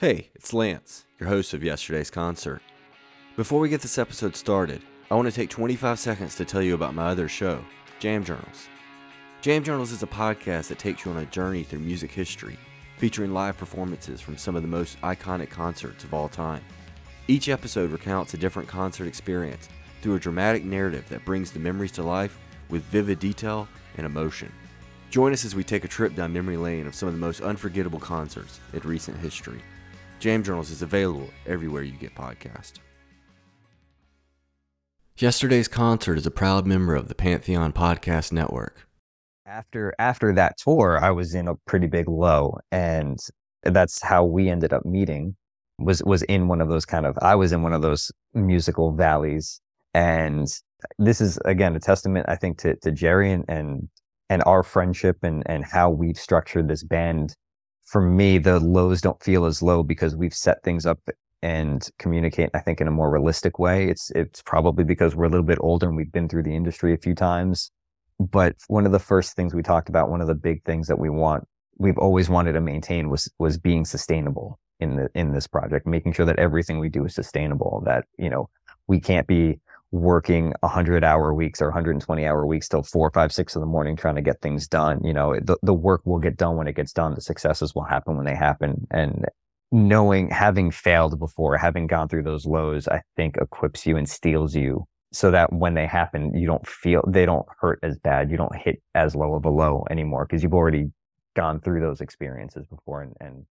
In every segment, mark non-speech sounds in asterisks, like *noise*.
Hey, it's Lance, your host of yesterday's concert. Before we get this episode started, I want to take 25 seconds to tell you about my other show, Jam Journals. Jam Journals is a podcast that takes you on a journey through music history, featuring live performances from some of the most iconic concerts of all time. Each episode recounts a different concert experience through a dramatic narrative that brings the memories to life with vivid detail and emotion. Join us as we take a trip down memory lane of some of the most unforgettable concerts in recent history. Jam Journals is available everywhere you get podcasts. Yesterday's concert is a proud member of the Pantheon Podcast Network. After after that tour, I was in a pretty big low, and that's how we ended up meeting. Was was in one of those kind of I was in one of those musical valleys, and this is again a testament I think to to Gerry and and, and our friendship and and how we've structured this band for me, the lows don't feel as low because we've set things up and communicate, I think, in a more realistic way. It's it's probably because we're a little bit older and we've been through the industry a few times. But one of the first things we talked about, one of the big things that we want, we've always wanted to maintain was was being sustainable in the in this project, making sure that everything we do is sustainable. That you know we can't be working 100 hour weeks or 120 hour weeks till four, five, six in the morning trying to get things done. You know, the, the work will get done when it gets done. The successes will happen when they happen. And knowing, having failed before, having gone through those lows, I think equips you and steels you so that when they happen, you don't feel, they don't hurt as bad. You don't hit as low of a low anymore because you've already gone through those experiences before and, and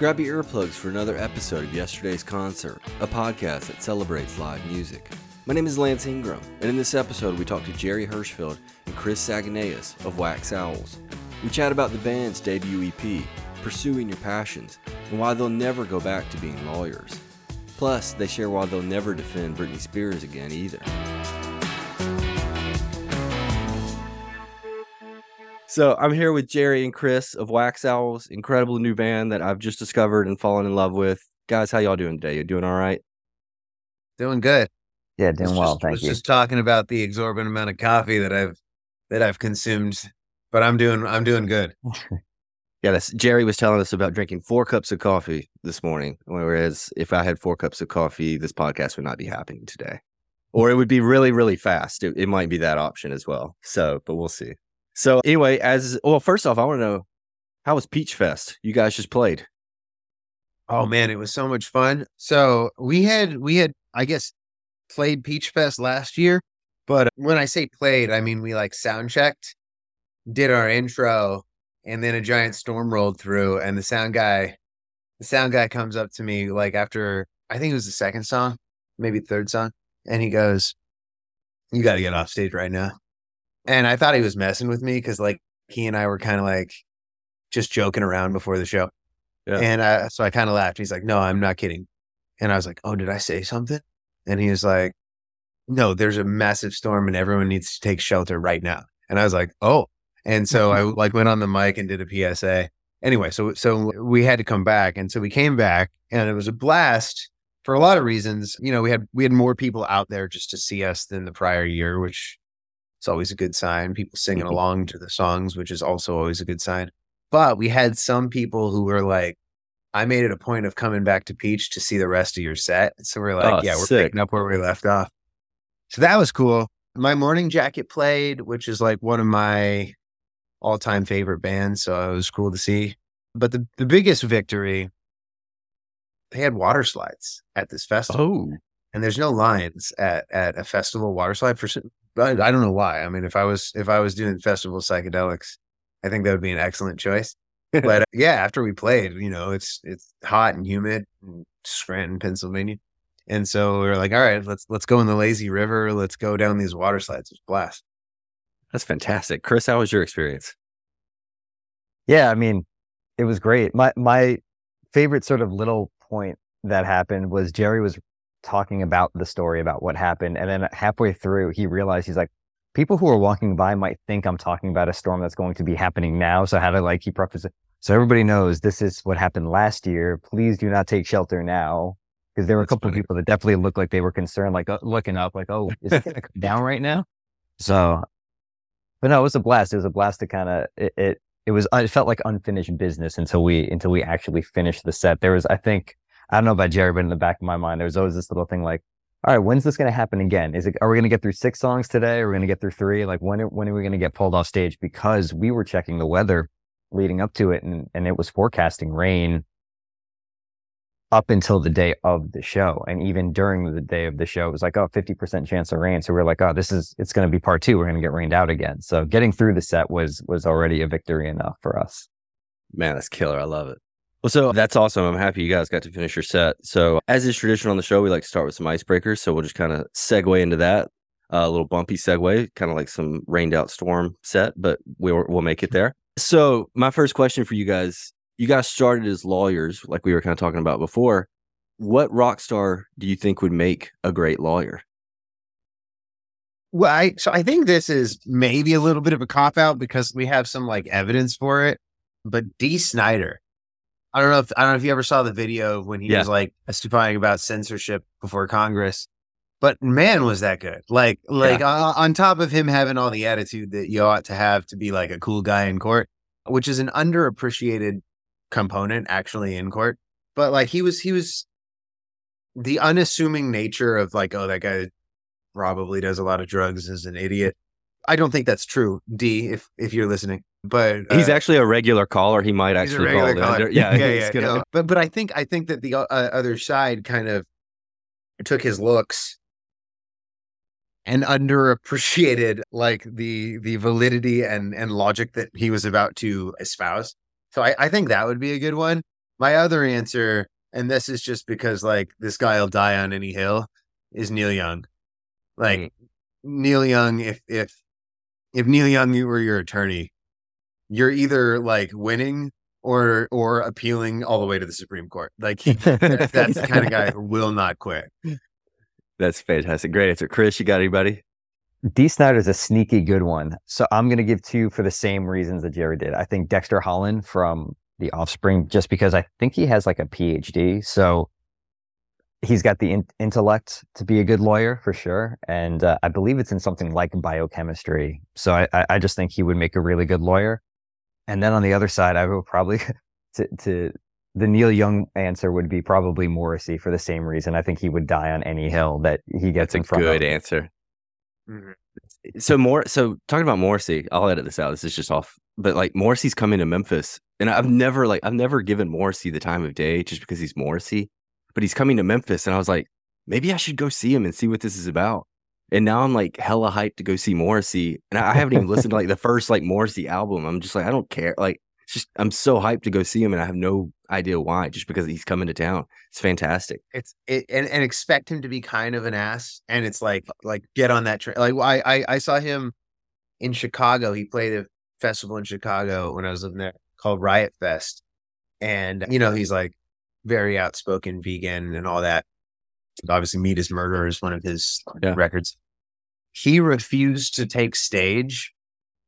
Grab your earplugs for another episode of Yesterday's Concert, a podcast that celebrates live music. My name is Lance Ingram, and in this episode, we talk to Gerry Herschfeld and Chris Tsaganeas of Wax Owls. We chat about the band's debut EP, Pursuing Your Passions, and why they'll never go back to being lawyers. Plus, they share why they'll never defend Britney Spears again either. So I'm here with Gerry and Chris of Wax Owls, incredible new band that I've just discovered and fallen in love with. Guys, how y'all doing today? You doing all right? Doing good. Yeah, doing was well. Just, thank was you. just talking about the exorbitant amount of coffee that I've that I've consumed, but I'm doing I'm doing good. *laughs* Yeah, that's Gerry was telling us about drinking four cups of coffee this morning. Whereas if I had four cups of coffee, this podcast would not be happening today. Or it would be really, really fast. It, it might be that option as well. So, but we'll see. So anyway, as well, first off, I want to know how was Peach Fest? You guys just played. Oh man, it was so much fun. So we had we had I guess played Peach Fest last year, but when I say played, I mean we like sound checked, did our intro, and then a giant storm rolled through, and the sound guy, the sound guy comes up to me like after I think it was the second song, maybe third song, and he goes, "You got to get off stage right now." And I thought he was messing with me because like *laughs* he and I were kind of like just joking around before the show. Yeah. And uh, so I kind of laughed. He's like, "No, I'm not kidding." And I was like, "Oh, did I say something?" And he was like, "No, there's a massive storm and everyone needs to take shelter right now." And I was like, "Oh." And so I *laughs* like went on the mic and did a PSA. Anyway, so so we had to come back, and so we came back, and it was a blast for a lot of reasons. You know, we had we had more people out there just to see us than the prior year, which it's always a good sign. People singing Mhm. along to the songs, which is also always a good sign. But we had some people who were like I made it a point of coming back to Peach to see the rest of your set. So we're like, Oh, yeah, we're sick. picking up where we left off. So that was cool. My Morning Jacket played, which is like one of my all time favorite bands. So it was cool to see. But the, the biggest victory, they had water slides at this festival. Oh, and there's no lines at at a festival water slide for I, I don't know why. I mean, if I was if I was doing festival psychedelics, I think that would be an excellent choice. *laughs* but uh, yeah, after we played, you know, it's it's hot and humid in Scranton, Pennsylvania, and so we were like, all right, let's let's go in the lazy river. Let's go down these water slides. It's blast. that's fantastic. Chris, how was your experience? Yeah, I mean, it was great. My my favorite sort of little point that happened was Gerry was talking about the story about what happened, and then halfway through, he realized he's like, people who are walking by might think I'm talking about a storm that's going to be happening now. So how to like he prefaced it so everybody knows this is what happened last year. Please do not take shelter now. Because there were a That's couple of people that definitely looked like they were concerned, like uh, looking up, like, oh, is it going to come *laughs* down right now? So, but no, it was a blast. It was a blast to kind of it, it. It was. It felt like unfinished business until we until we actually finished the set. There was, I think, I don't know about Gerry, but in the back of my mind, there was always this little thing like, all right, when's this going to happen again? Is it? Are we going to get through six songs today? Are we going to get through three? Like when? When are we going to get pulled off stage? Because we were checking the weather leading up to it, and and it was forecasting rain up until the day of the show. And even during the day of the show, it was like, oh, 50% chance of rain. So we are like, oh, this is, it's going to be part two. We're going to get rained out again. So getting through the set was, was already a victory enough for us. Man, that's killer. I love it. Well, so that's awesome. I'm happy you guys got to finish your set. So, as is tradition on the show, we like to start with some icebreakers. So, we'll just kind of segue into that. Uh, a little bumpy segue, kind of like some rained out storm set, but we'll, we'll make it there. So, my first question for you guys you guys started as lawyers, like we were kind of talking about before. What rock star do you think would make a great lawyer? Well, I so I think this is maybe a little bit of a cop out because we have some like evidence for it. But Dee Snider, I don't know if I don't know if you ever saw the video of when he Yeah. was like testifying about censorship before Congress. But man, was that good! Like, like on, on top of him having all the attitude that you ought to have to be like a cool guy in court, which is an underappreciated component actually in court. But like he was, he was the unassuming nature of like, oh, that guy probably does a lot of drugs is an idiot. I don't think that's true, Dee, if if you're listening. But He's uh, actually a regular caller. He might actually call. caller. Yeah, *laughs* yeah, he's yeah. gonna- no. But but I think I think that the uh, other side kind of took his looks and underappreciated like the the validity and and logic that he was about to espouse. So I, I think that would be a good one. My other answer, and this is just because like this guy will die on any hill, is Neil Young. Like Mm. Neil Young, if if if Neil Young you were your attorney, you're either like winning or or appealing all the way to the Supreme Court. Like he, that's the kind of guy who will not quit. *laughs* That's fantastic. Great answer. Chris, you got anybody? Dee Snider's a sneaky good one. So I'm going to give two for the same reasons that Gerry did. I think Dexter Holland from The Offspring, just because I think he has like a PhD. So he's got the in- intellect to be a good lawyer for sure. And uh, I believe it's in something like biochemistry. So I, I, I just think he would make a really good lawyer. And then on the other side, I would probably *laughs* to, to the Neil Young answer would be probably Morrissey for the same reason. I think he would die on any hill that he gets That's a in front good of. answer. Mhm. So more so talking about Morrissey, I'll edit this out. This is just off. But like Morrissey's coming to Memphis. And I've never like I've never given Morrissey the time of day just because he's Morrissey. But he's coming to Memphis and I was like, maybe I should go see him and see what this is about. And now I'm like hella hyped to go see Morrissey. And I I haven't even listened to like the *laughs* first like Morrissey album. I'm just like, I don't care. Like it's just I'm so hyped to go see him and I have no idea why, just because he's coming to town. It's fantastic. It's it, and, and expect him to be kind of an ass. And it's like uh like get on that train. Like I, I I saw him in Chicago. He played a festival in Chicago when I was living there called Riot Fest. And you know, he's like very outspoken vegan and all that. Obviously, Meat is Murder is one of his Yeah. records. He refused to take stage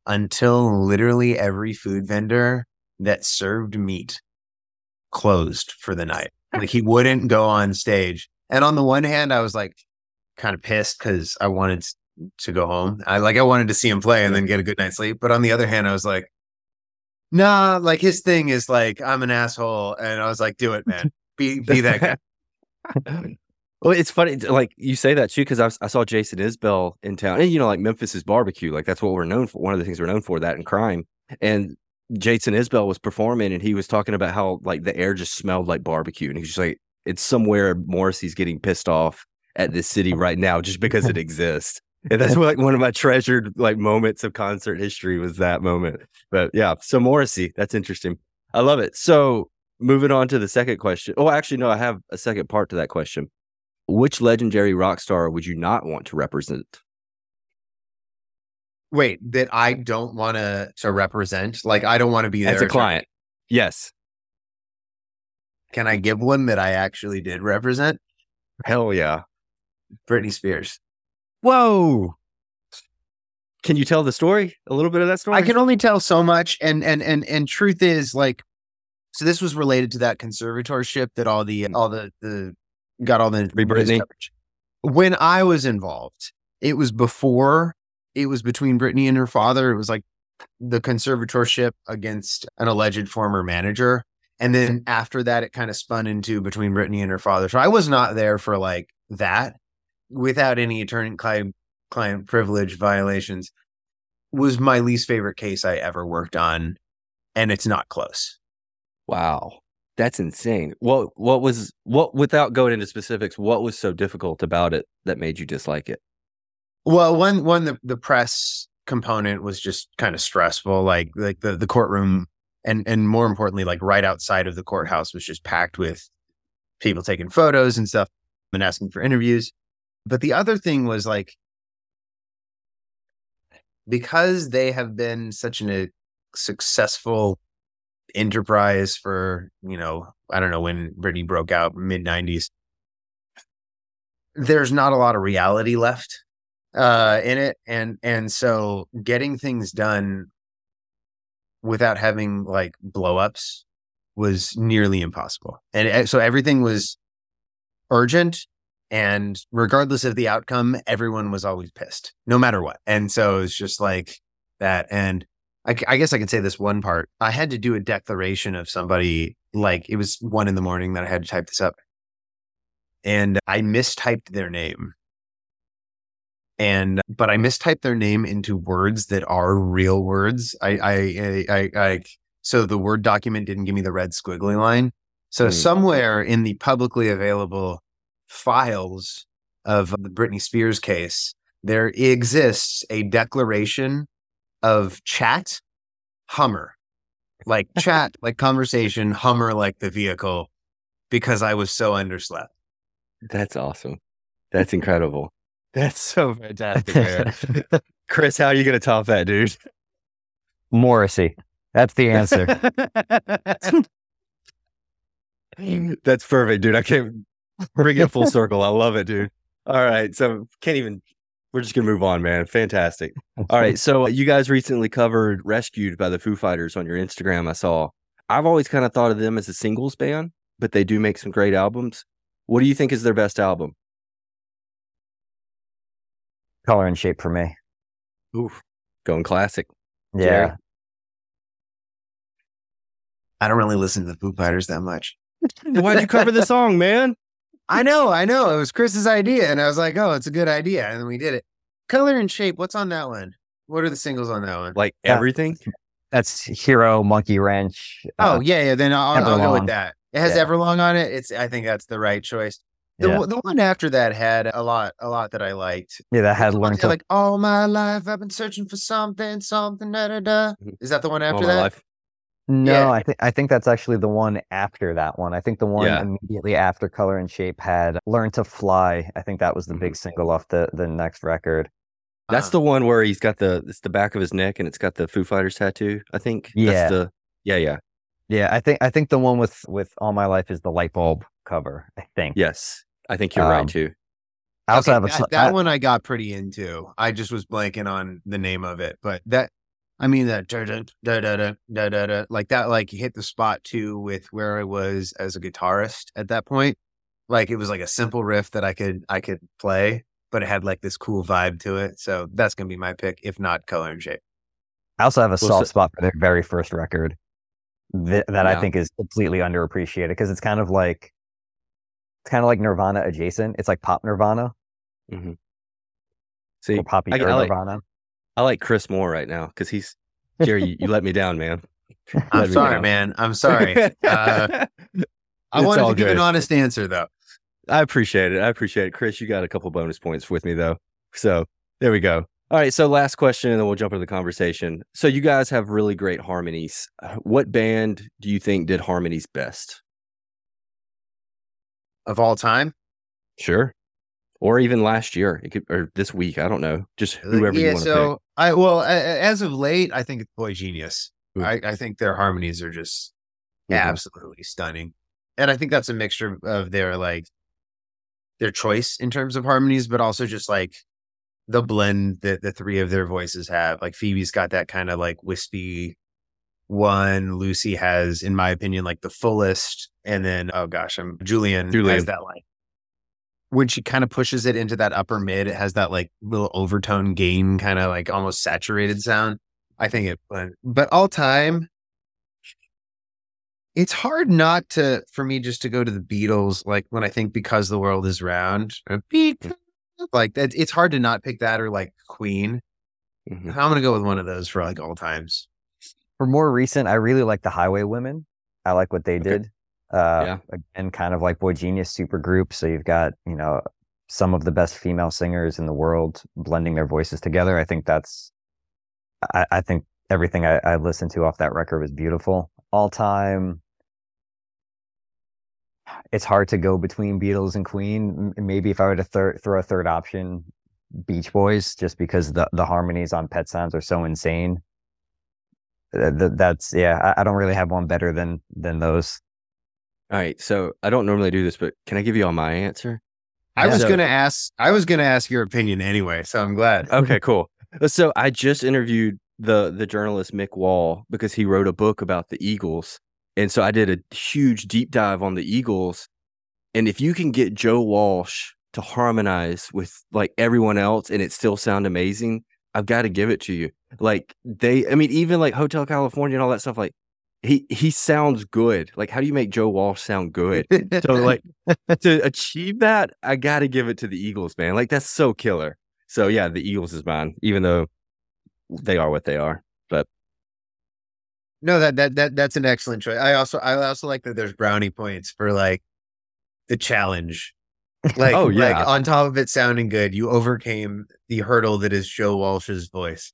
until literally every food vendor that served meat closed for the night. Like he wouldn't go on stage. And on the one hand, I was like kind of pissed because I wanted to go home. I like I wanted to see him play and then get a good night's sleep. But on the other hand, I was like, Nah, like his thing is like I'm an asshole, and I was like, do it, man. Be be that guy. *laughs* Well, it's funny, like you say that too, because I, I, saw Jason Isbell in town, and you know, like Memphis is barbecue, like that's what we're known for. One of the things we're known for, that and crime. And Jason Isbell was performing, and he was talking about how like the air just smelled like barbecue, and he's just like, it's somewhere Morrissey's getting pissed off at this city right now just because it *laughs* exists. And that's like one of my treasured like moments of concert history was that moment. But yeah, so Morrissey, that's interesting. I love it. So moving on to the second question. Oh, actually, no, I have a second part to that question. Which legendary rock star would you not want to represent? Wait, that I don't want to to represent. Like I don't want to be there as a client. Yes. Can I give one that I actually did represent? Hell yeah. Britney Spears. Whoa. Can you tell the story? A little bit of that story? I can only tell so much. And and and and truth is like so this was related to that conservatorship that all the all the the got all the coverage. When I was involved, it was before it was between Britney and her father. It was like the conservatorship against an alleged former manager. And then after that, it kind of spun into between Britney and her father. So I was not there for like that without any attorney client, client privilege violations was my least favorite case I ever worked on. And it's not close. Wow. That's insane. What what was what without going into specifics, what was so difficult about it that made you dislike it? Well, one one the, the press component was just kind of stressful. Like like the the courtroom and and more importantly, like right outside of the courthouse was just packed with people taking photos and stuff and asking for interviews. But the other thing was like because they have been such an, a successful enterprise for you know I don't know when Britney broke out mid '90s. There's not a lot of reality left uh, in it, and and so getting things done without having like blowups was nearly impossible, and eh, so everything was urgent. And regardless of the outcome, everyone was always pissed, no matter what. And so it's just like that. And I, I, guess I can say this one part. I had to do a declaration of somebody, like it was one in the morning that I had to type this up. And I mistyped their name. And, but I mistyped their name into words that are real words. I, I, I, I, I so the Word document didn't give me the red squiggly line. So mm. somewhere in the publicly available files of the Britney Spears case, there exists a declaration of chat, Hummer, like chat, *laughs* like conversation, Hummer, like the vehicle, because I was so underslept. That's awesome. That's incredible. *laughs* That's so fantastic, *laughs* Chris, how are you going to top that, dude? Morrissey. That's the answer. That's perfect, dude. I can't bring it full *laughs* circle. I love it, dude. All right. So can't even we're just gonna move on, man. Fantastic. All right, so you guys recently covered "Rescued" by the Foo Fighters on your Instagram. I saw. I've always kind of thought of them as a singles band, but they do make some great albums. What do you think is their best album? Color and Shape for me. Oof, going classic. Yeah. Gerry? I don't really listen to the Foo Fighters that much. Why'd you cover the song, man? I know, I know. It was Chris's idea, and I was like, "Oh, it's a good idea," and then we did it. Color and shape. What's on that one? What are the singles on that one? Like everything. That's Hero, Monkey Wrench. Uh, oh yeah, yeah. Then I'll, I'll, go with that. It has yeah. Everlong on it. It's. I think that's the right choice. The, yeah. the one after that had a lot, a lot that I liked. Yeah, that had learned to like all my life I've been searching for something, something, da da da. Mm-hmm. Is that the one after that? Life. No, yeah. I think I think that's actually the one after that one. I think the one yeah. immediately after Color and Shape had Learn to Fly. I think that was the big mm-hmm. single off the the next record. That's uh the one where he's got the it's the back of his neck and it's got the Foo Fighters tattoo. I think. Yeah. That's the, yeah. Yeah. Yeah. I think I think the one with with All My Life is the light bulb cover. I think. Yes, I think you're um, right too. I also okay, have a that, that I, one I got pretty into. I just was blanking on the name of it, but that I mean that da da da da da da da like that like hit the spot too with where I was as a guitarist at that point. Like it was like a simple riff that I could I could play, but it had like this cool vibe to it. So that's gonna be my pick, if not color and shape. I also have a soft spot for their very first record. th- that I think is completely underappreciated because it's kind of like it's kind of like Nirvana adjacent. It's like pop Nirvana mm-hmm. See, or poppy I, I like Nirvana. I like Chris more right now because he's *laughs* Gerry. You, you let me down, man. *laughs* Let I'm sorry, down. man. I'm sorry. Uh, *laughs* I It's wanted all to give an honest answer though. I appreciate it. I appreciate it. Chris, you got a couple bonus points with me though. So there we go. All right. So last question, and then we'll jump into the conversation. So you guys have really great harmonies. Uh, What band do you think did harmonies best? Of all time, Sure. Or even last year, it could, or this week. I don't know. Just whoever you yeah. want to So I well, as of late, I think it's Boy Genius. I, I think their harmonies are just Mhm. absolutely stunning, and I think that's a mixture of their like their choice in terms of harmonies, but also just like the blend that the three of their voices have. Like Phoebe's got that kind of like wispy one. Lucy has, in my opinion, like the fullest, and then oh gosh, I'm Julien, Julien. has that like when she kind of pushes it into that upper mid, it has that like little overtone gain, kind of like almost saturated sound. I think it, but, but all time, it's hard not to for me just to go to the Beatles. Like when I think because the world is round, uh, like that. It's hard to not pick that or like Queen. Mhm. I'm gonna go with one of those for like all times. For more recent, I really like the Highwomen. I like what they Okay. did. Uh, Yeah. Again, kind of like Boy Genius super group. So you've got, you know, some of the best female singers in the world blending their voices together. I think that's, I, I think everything I, I listened to off that record was beautiful. All time, it's hard to go between Beatles and Queen. Maybe if I were to thir- throw a third option, Beach Boys, just because the, the harmonies on Pet Sounds are so insane. Uh, th- that's yeah. I, I don't really have one better than than those. All right. So I don't normally do this, but can I give you all my answer? I was So- gonna ask. I was gonna ask your opinion anyway, so I'm glad. Okay, *laughs* cool. Uh, So I just interviewed the the journalist Mick Wall because he wrote a book about the Eagles, and so I did a huge deep dive on the Eagles. And if you can get Joe Walsh to harmonize with like everyone else and it still sound amazing, I've got to give it to you. Like they, I mean, even like Hotel California and all that stuff. Like he he sounds good. Like how do you make Joe Walsh sound good? So like *laughs* to achieve that, I got to give it to the Eagles, man. Like that's so killer. So yeah, the Eagles is mine, even though they are what they are. But No, that that that that's an excellent choice. I also I also like that there's brownie points for like the challenge. *laughs* Like, Oh, yeah, like on top of it sounding good, you overcame the hurdle that is Joe Walsh's voice.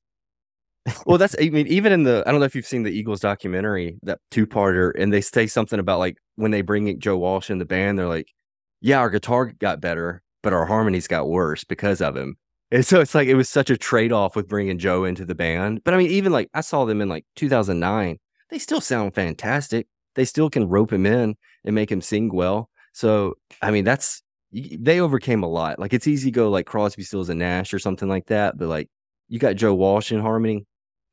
Well, that's I mean, even in the I don't know if you've seen the Eagles documentary, that two parter, and they say something about like when they bring Joe Walsh in the band, they're like, yeah, our guitar got better, but our harmonies got worse because of him. And so it's like it was such a trade off with bringing Joe into the band. But I mean, even like I saw them in like 2009, they still sound fantastic. They still can rope him in and make him sing well. So I mean, that's they overcame a lot. Like it's easy to go like Crosby, Stills, and Nash or something like that. But like you got Joe Walsh in harmony.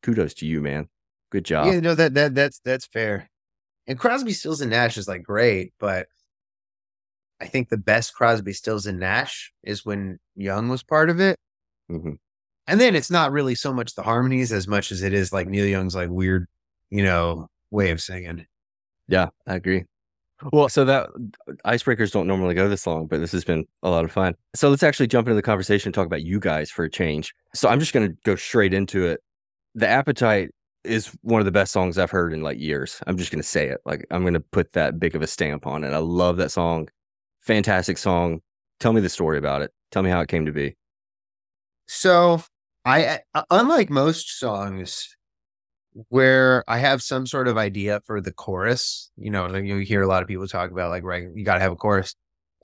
Kudos to you, man. Good job. Yeah, no, that that that's that's fair. And Crosby, Stills, and Nash is like great, but I think the best Crosby, Stills, and Nash is when Young was part of it. Mhm. And then it's not really so much the harmonies as much as it is like Neil Young's like weird, you know, way of singing. Yeah, I agree. Well, so that icebreakers don't normally go this long, but this has been a lot of fun. So let's actually jump into the conversation and talk about you guys for a change. So I'm just going to go straight into it. The Appetite is one of the best songs I've heard in like years. I'm just to say it. Like I'm to put that big of a stamp on it. I love that song. Fantastic song. Tell me the story about it. Tell me how it came to be. So I, uh, unlike most songs where I have some sort of idea for the chorus, you know, you hear a lot of people talk about like, right, you got to have a chorus.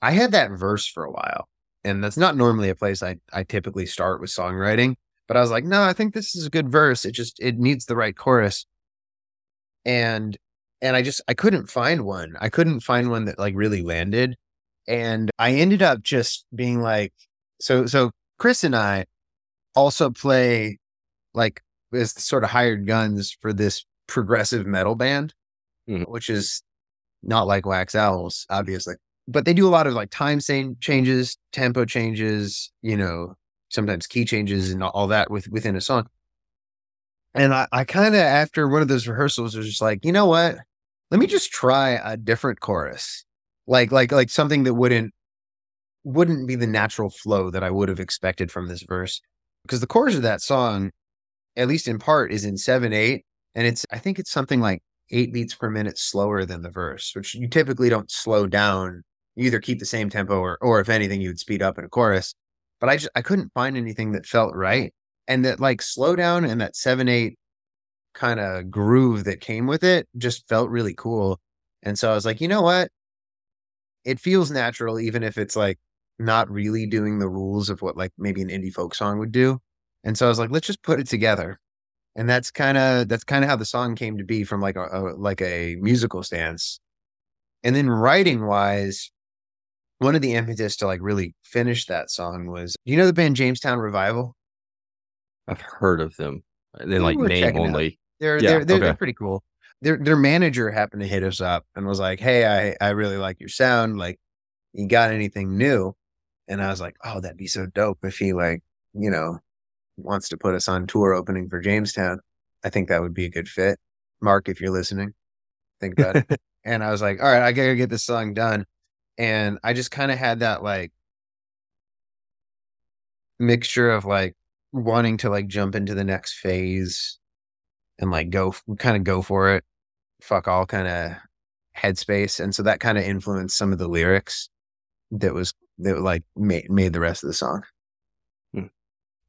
I had that verse for a while, and that's not normally a place I, I typically start with songwriting, but I was like, no, I think this is a good verse. It just, it needs the right chorus. And, and I just, I couldn't find one. I couldn't find one that like really landed. And I ended up just being like, so, so Chris and I also play like as sort of hired guns for this progressive metal band, Mhm. which is not like Wax Owls, obviously. But they do a lot of like time changes, tempo changes, you know, sometimes key changes and all that with within a song. And I, I kind of after one of those rehearsals was just like, you know what? let me just try a different chorus. Like like like something that wouldn't wouldn't be the natural flow that I would have expected from this verse. Because the chorus of that song, at least in part, is in 7-8. And it's I think it's something like eight beats per minute slower than the verse, which you typically don't slow down. You either keep the same tempo or or if anything, you would speed up in a chorus. But I just I couldn't find anything that felt right. And that like slow down and that 7-8 kind of groove that came with it just felt really cool. And so I was like, you know what? It feels natural, even if it's like not really doing the rules of what like maybe an indie folk song would do. And so I was like, let's just put it together. And that's kind of that's kind of how the song came to be from like a, a like a musical stance. And then writing wise, one of the impetus to like really finish that song was Do you know the band Jamestown Revival? I've heard of them. Uh, they like name only. They're Yeah, they're they're, they're pretty cool. Their their manager happened to hit us up and was like, "Hey, I I really like your sound. Like, you got anything new?" And I was like, "Oh, that'd be so dope if he like, you know, wants to put us on tour opening for Jamestown. I think that would be a good fit. Mark, if you're listening, think about it." *laughs* and I was like, "All right, I gotta get this song done." And I just kind of had that like mixture of like wanting to like jump into the next phase and like go kind of go for it fuck all kind of headspace and so that kind of influenced some of the lyrics that was that like made made the rest of the song hmm.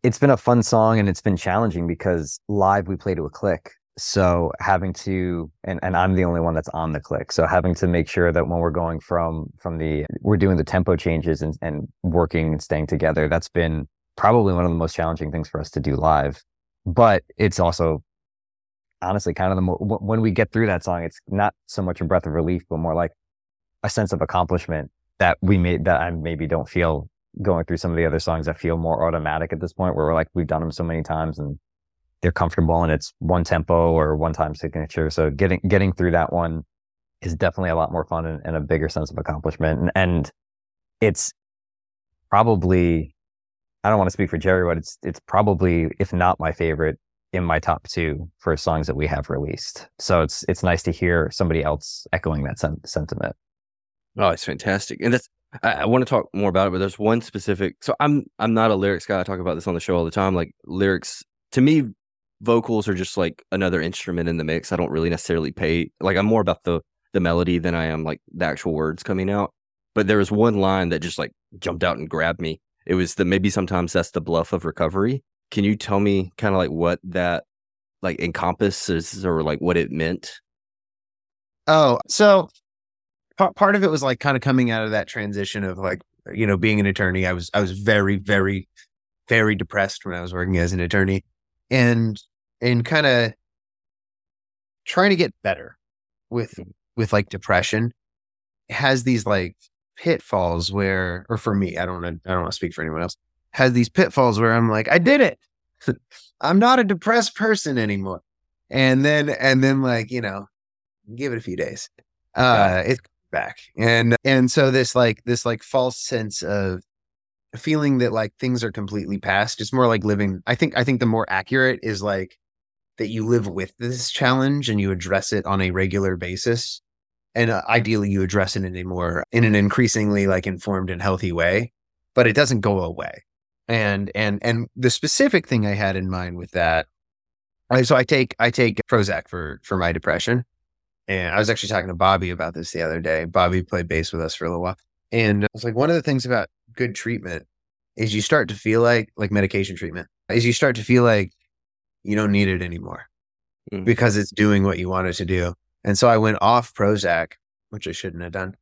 it's been a fun song and it's been challenging because live we play to a click. So having to and, and I'm the only one that's on the click. So having to make sure that when we're going from from the we're doing the tempo changes and, and working and staying together, that's been probably one of the most challenging things for us to do live. But it's also honestly kind of the mo- when we get through that song, it's not so much a breath of relief, but more like a sense of accomplishment that we made that I maybe don't feel going through some of the other songs that feel more automatic at this point where we're like we've done them so many times and they're comfortable and it's one tempo or one time signature so getting getting through that one is definitely a lot more fun and, and a bigger sense of accomplishment and, and it's probably i don't want to speak for gerry but it's it's probably if not my favorite in my top two for songs that we have released so it's it's nice to hear somebody else echoing that sen- sentiment Oh, it's fantastic, and that's I, I want to talk more about it. But there's one specific. So I'm I'm not a lyrics guy. I talk about this on the show all the time. Like lyrics to me, vocals are just like another instrument in the mix. I don't really necessarily pay like I'm more about the the melody than I am like the actual words coming out. But there was one line that just like jumped out and grabbed me. It was the maybe sometimes that's the bluff of recovery. Can you tell me kind of like what that like encompasses or like what it meant? oh so part, part of it was like kind of coming out of that transition of like you know being an attorney i was i was very very very depressed when i was working as an attorney and and kind of trying to get better with with like depression has these like pitfalls where or for me i don't want to i don't want to speak for anyone else has these pitfalls where i'm like i did it. *laughs* I'm not a depressed person anymore. And then and then like you know give it a few days uh it's back. And and so this like this like false sense of feeling that like things are completely past it's more like living i think i think the more accurate is like that you live with this challenge and you address it on a regular basis and uh, ideally you address it in a more in an increasingly like informed and healthy way but it doesn't go away. And and and the specific thing i had in mind with that so i take i take prozac for for my depression and i was actually talking to bobby about this the other day. Bobby played bass with us for a little while and it's like one of the things about good treatment is you start to feel like like medication treatment is you start to feel like you don't need it anymore Mm. because it's doing what you want it to do. And so I went off Prozac, which I shouldn't have done.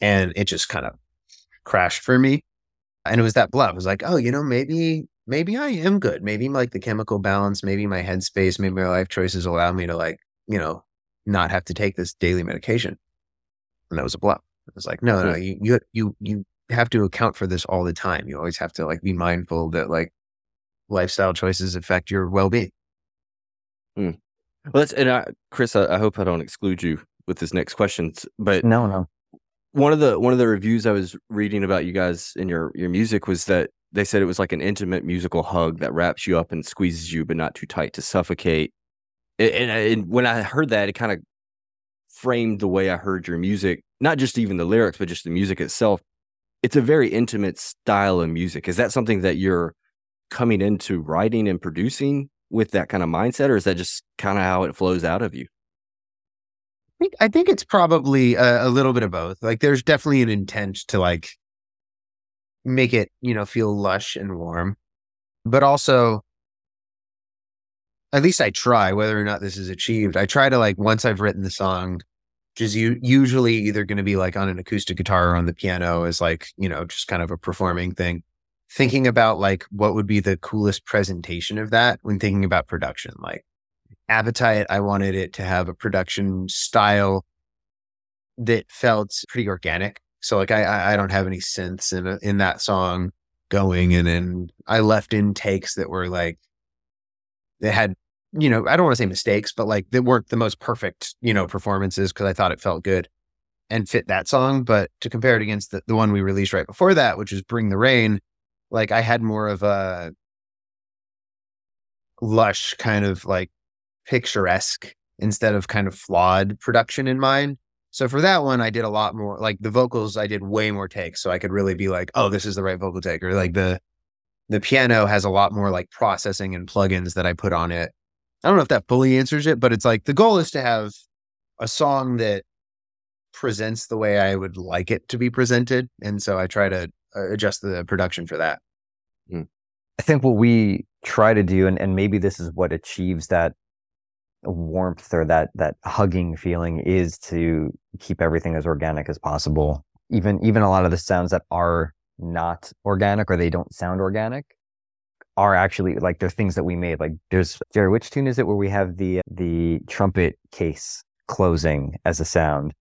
And it just kind of crashed for me. And it was that bluff. I was like, oh, you know, maybe, maybe I am good. Maybe like the chemical balance, maybe my headspace, maybe my life choices allow me to like, you know, not have to take this daily medication. And that was a bluff. I was like, no, no, you, you, you, you have to account for this all the time. You always have to like be mindful that like lifestyle choices affect your well being. Hmm. Well, that's and I, Chris, I, I hope I don't exclude you with this next question, but no no one of the one of the reviews I was reading about you guys and your your music was that they said it was like an intimate musical hug that wraps you up and squeezes you, but not too tight to suffocate. A- And, uh, and when I heard that, it kind of framed the way I heard your music, not just even the lyrics, but just the music itself. It's a very intimate style of music. Is that something that you're coming into writing and producing with that kind of mindset, or is that just kind of how it flows out of you? I think, I think it's probably a, a little bit of both. Like, there's definitely an intent to like make it, you know, feel lush and warm, but also at least I try, whether or not this is achieved. I try to like once I've written the song, which is u- usually either going to be like on an acoustic guitar or on the piano, as like you know just kind of a performing thing. Thinking about like what would be the coolest presentation of that when thinking about production, like Appetite, I wanted it to have a production style that felt pretty organic. So like I I don't have any synths in a, in that song going, and then I left in takes that were like they had, you know, I don't want to say mistakes, but like they weren't the most perfect, you know, performances because I thought it felt good and fit that song. But to compare it against the, the one we released right before that, which is Bring the Rain, like I had more of a lush kind of like picturesque instead of kind of flawed production in mind. So for that one, I did a lot more like the vocals, I did way more takes. So I could really be like, oh, this is the right vocal take. Or like the the piano has a lot more like processing and plugins that I put on it. I don't know if that fully answers it, but it's like the goal is to have a song that presents the way I would like it to be presented. And so I try to adjust the production for that. Hmm. I think what we try to do, and, and maybe this is what achieves that warmth or that that hugging feeling is to keep everything as organic as possible. Even even a lot of the sounds that are not organic or they don't sound organic are actually like they're things that we made. Like there's Gerry, which tune is it where we have the the trumpet case closing as a sound?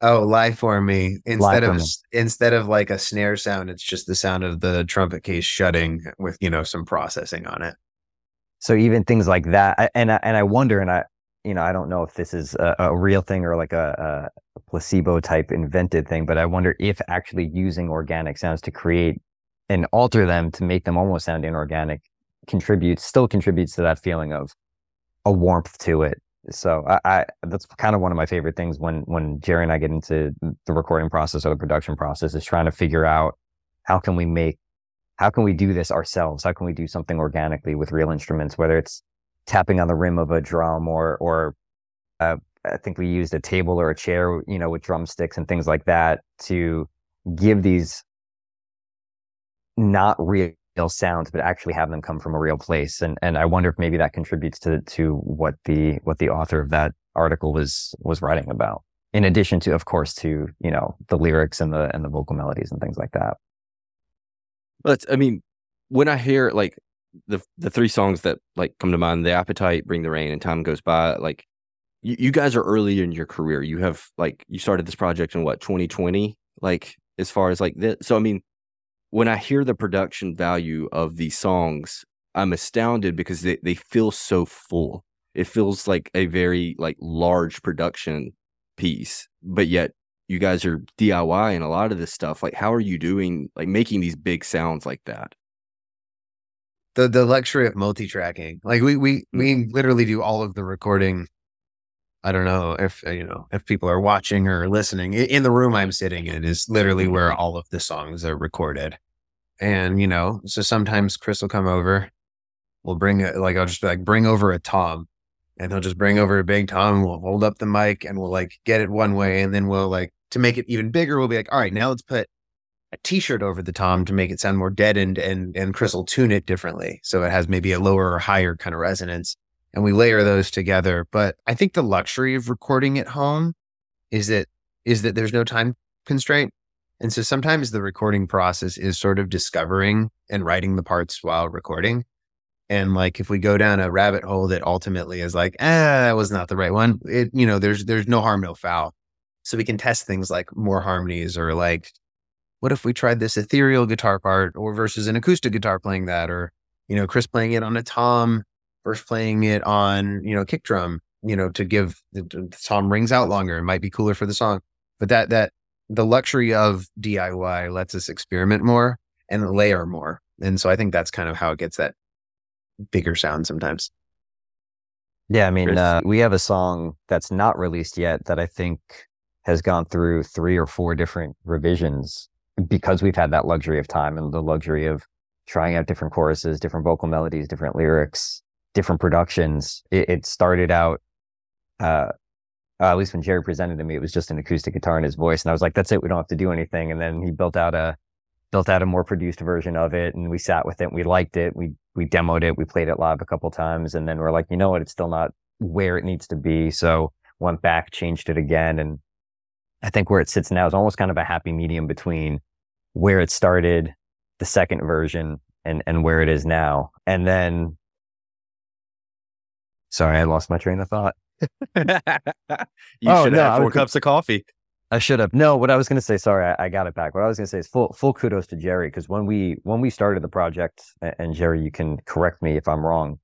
Oh, lie for me. Instead of me. instead of like a snare sound, it's just the sound of the trumpet case shutting with you know some processing on it. So even things like that, and I, and I wonder, and I you know I don't know if this is a, a real thing or like a, a placebo type invented thing, but I wonder if actually using organic sounds to create and alter them to make them almost sound inorganic contributes still contributes to that feeling of a warmth to it. So I, I that's kind of one of my favorite things when when Gerry and I get into the recording process or the production process is trying to figure out how can we make how can we do this ourselves? How can we do something organically with real instruments, whether it's tapping on the rim of a drum or or uh, I think we used a table or a chair, you know, with drumsticks and things like that to give these not real sounds, but actually have them come from a real place. And and I wonder if maybe that contributes to to what the what the author of that article was was writing about. In addition to, of course, to you know the lyrics and the and the vocal melodies and things like that. But I mean, when I hear like the the three songs that like come to mind, "The Appetite," "Bring the Rain," and "Time Goes By," like you, you guys are early in your career. You have like you started this project in what 2020, like as far as like this. So I mean, when I hear the production value of these songs, I'm astounded because they, they feel so full. It feels like a very like large production piece, but yet you guys are DIY and a lot of this stuff. Like, how are you doing like making these big sounds like that? The the luxury of multi-tracking. Like we we mm. we literally do all of the recording I don't know if uh, you know if people are watching or listening. In the room I'm sitting in is literally mm-hmm. where all of the songs are recorded, and you know, so sometimes Chris will come over. We'll bring it like I'll just be like bring over a tom, and he'll just bring over a big tom. We'll hold up the mic and we'll like get it one way, and then we'll like to make it even bigger. We'll be like, all right, now let's put a t-shirt over the tom to make it sound more deadened, and and Chris will tune it differently so it has maybe a lower or higher kind of resonance and we layer those together. But I think the luxury of recording at home is that is that there's no time constraint. And so sometimes the recording process is sort of discovering and writing the parts while recording. And like if we go down a rabbit hole that ultimately is like, ah, that was not the right one, it you know, there's there's no harm, no foul. So we can test things like more harmonies or like, what if we tried this ethereal guitar part or versus an acoustic guitar playing that, or you know, Chris playing it on a tom versus playing it on, you know, kick drum, you know, to give the, the song rings out longer. It might be cooler for the song. But that, that, the luxury of DIY lets us experiment more and layer more. And so I think that's kind of how it gets that bigger sound sometimes. Yeah, I mean, uh, we have a song that's not released yet that I think has gone through three or four different revisions because we've had that luxury of time and the luxury of trying out different choruses, different vocal melodies, different lyrics, different productions. It, it started out, uh, uh, at least when Gerry presented to me, it was just an acoustic guitar in his voice, and I was like, "That's it. We don't have to do anything." And then he built out a built out a more produced version of it, and we sat with it. We liked it. We we demoed it. We played it live a couple times, and then we're like, you know what? It's still not where it needs to be. So went back, changed it again, and I think where it sits now is almost kind of a happy medium between where it started, the second version, and and where it is now. And then, sorry, I lost my train of thought. *laughs* you Oh, should no, have four cups of coffee. I should have. No, what I was going to say. Sorry, I, I got it back. What I was going to say is full full kudos to Gerry because when we when we started the project, and Gerry, you can correct me if I'm wrong.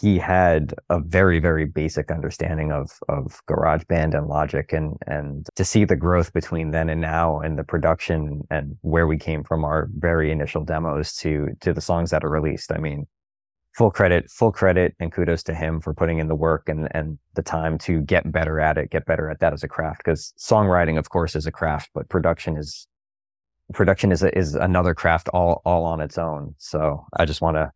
He had a very very basic understanding of of GarageBand and Logic, and and to see the growth between then and now, and the production and where we came from our very initial demos to to the songs that are released. I mean, full credit, full credit, and kudos to him for putting in the work and and the time to get better at it, get better at that as a craft. Because songwriting, of course, is a craft, but production is production is a, is another craft all all on its own. So I just want to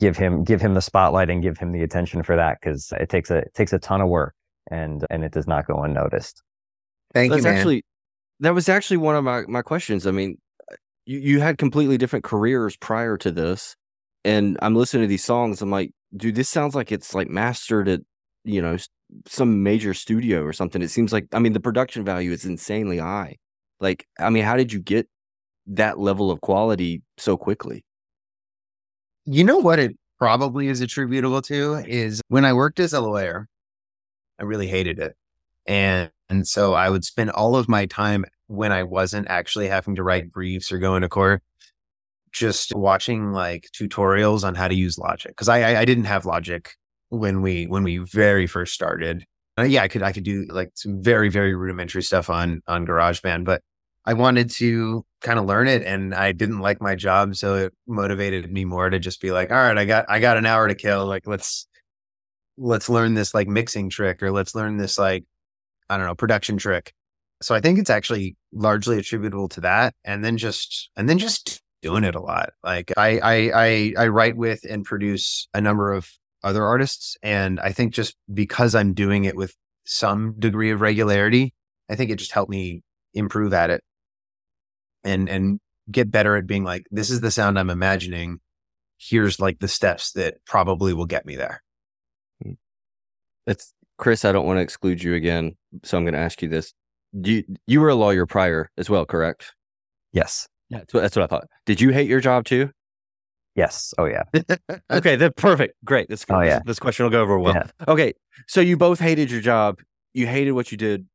give him give him the spotlight and give him the attention for that because it takes a it takes a ton of work and and it does not go unnoticed. Thank That's you, man. actually that was actually one of my, my questions. I mean, you, you had completely different careers prior to this, and I'm listening to these songs. I'm like, dude, this sounds like it's like mastered at you know some major studio or something. It seems like I mean the production value is insanely high. Like, I mean, how did you get that level of quality so quickly? You know what it probably is attributable to is when I worked as a lawyer, I really hated it. And and so I would spend all of my time when I wasn't actually having to write briefs or go into court, just watching like tutorials on how to use Logic. Cause I I, I didn't have Logic when we when we very first started. Uh, yeah, I could I could do like some very, very rudimentary stuff on on GarageBand, but I wanted to kind of learn it and I didn't like my job. So it motivated me more to just be like, all right, I got, I got an hour to kill. Like, let's, let's learn this like mixing trick or let's learn this like, I don't know, production trick. So I think it's actually largely attributable to that. And then just, and then just doing it a lot. Like I, I, I, I write with and produce a number of other artists. And I think just because I'm doing it with some degree of regularity, I think it just helped me improve at it and and get better at being like this is the sound i'm imagining here's like the steps that probably will get me there mm. It's Chris. I don't want to exclude you again, so I'm going to ask you this. You you were a lawyer prior as well, correct? Yes. Yeah, that's what, that's what I thought. Did you hate your job too? Yes. Oh yeah. *laughs* Okay, then perfect. Great. This, Oh, this- yeah. this question will go over well. Yeah. Okay, so you both hated your job. You hated what you did.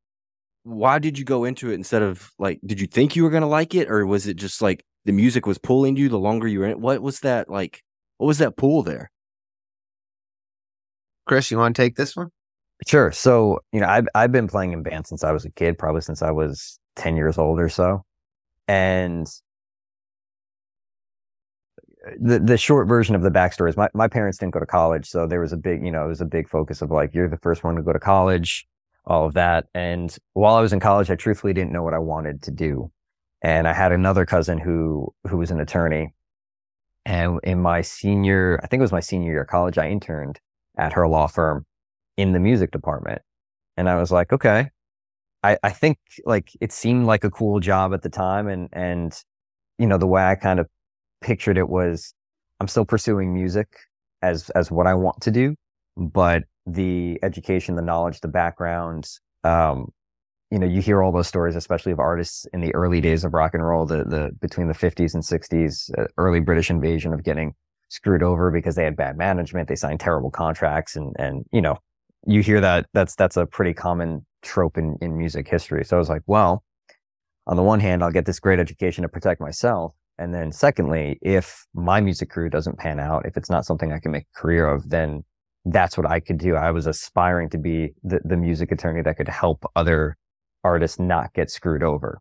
Why did you go into it instead of like? Did you think you were gonna like it, or was it just like the music was pulling you the longer you were in it? What was that like? What was that pull there? chris you want to take this one Sure. So, you know, I've I've been playing in bands since I was a kid, probably since I was 10 years old or so. And the the short version of the backstory is my, my parents didn't go to college. So there was a big, you know, it was a big focus of like, you're the first one to go to college, all of that. And while I was in college, I truthfully didn't know what I wanted to do. And I had another cousin who who was an attorney. And in my senior, I think it was my senior year of college, I interned at her law firm in the music department. And I was like, okay. I, I think like it seemed like a cool job at the time and and you know, the way I kind of pictured it was I'm still pursuing music as as what I want to do, but the education, the knowledge, the background, um, you know, you hear all those stories, especially of artists in the early days of rock and roll, the the between the 50s and 60s, uh, early British invasion of getting screwed over because they had bad management, they signed terrible contracts, and and you know, you hear that that's that's a pretty common trope in in music history. So I was like, well, on the one hand, I'll get this great education to protect myself, and then secondly, if my music career doesn't pan out, if it's not something I can make a career of, then that's what I could do. I was aspiring to be the, the music attorney that could help other artists not get screwed over.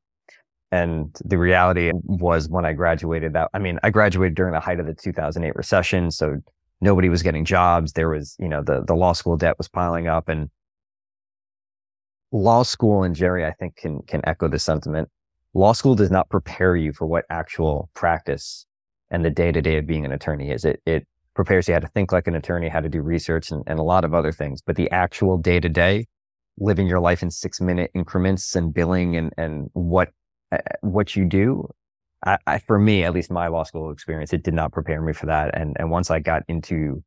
And the reality was when I graduated that, I mean, I graduated during the height of the 2008 recession. So nobody was getting jobs. There was, you know, the the law school debt was piling up, and law school and Gerry, I think, can can echo the sentiment. Law school does not prepare you for what actual practice and the day to day of being an attorney is. It it prepares you how to think like an attorney, how to do research, and, and a lot of other things. But the actual day to day, living your life in six minute increments and billing and and what uh, what you do, I, I, for me, at least my law school experience, it did not prepare me for that. And and once I got into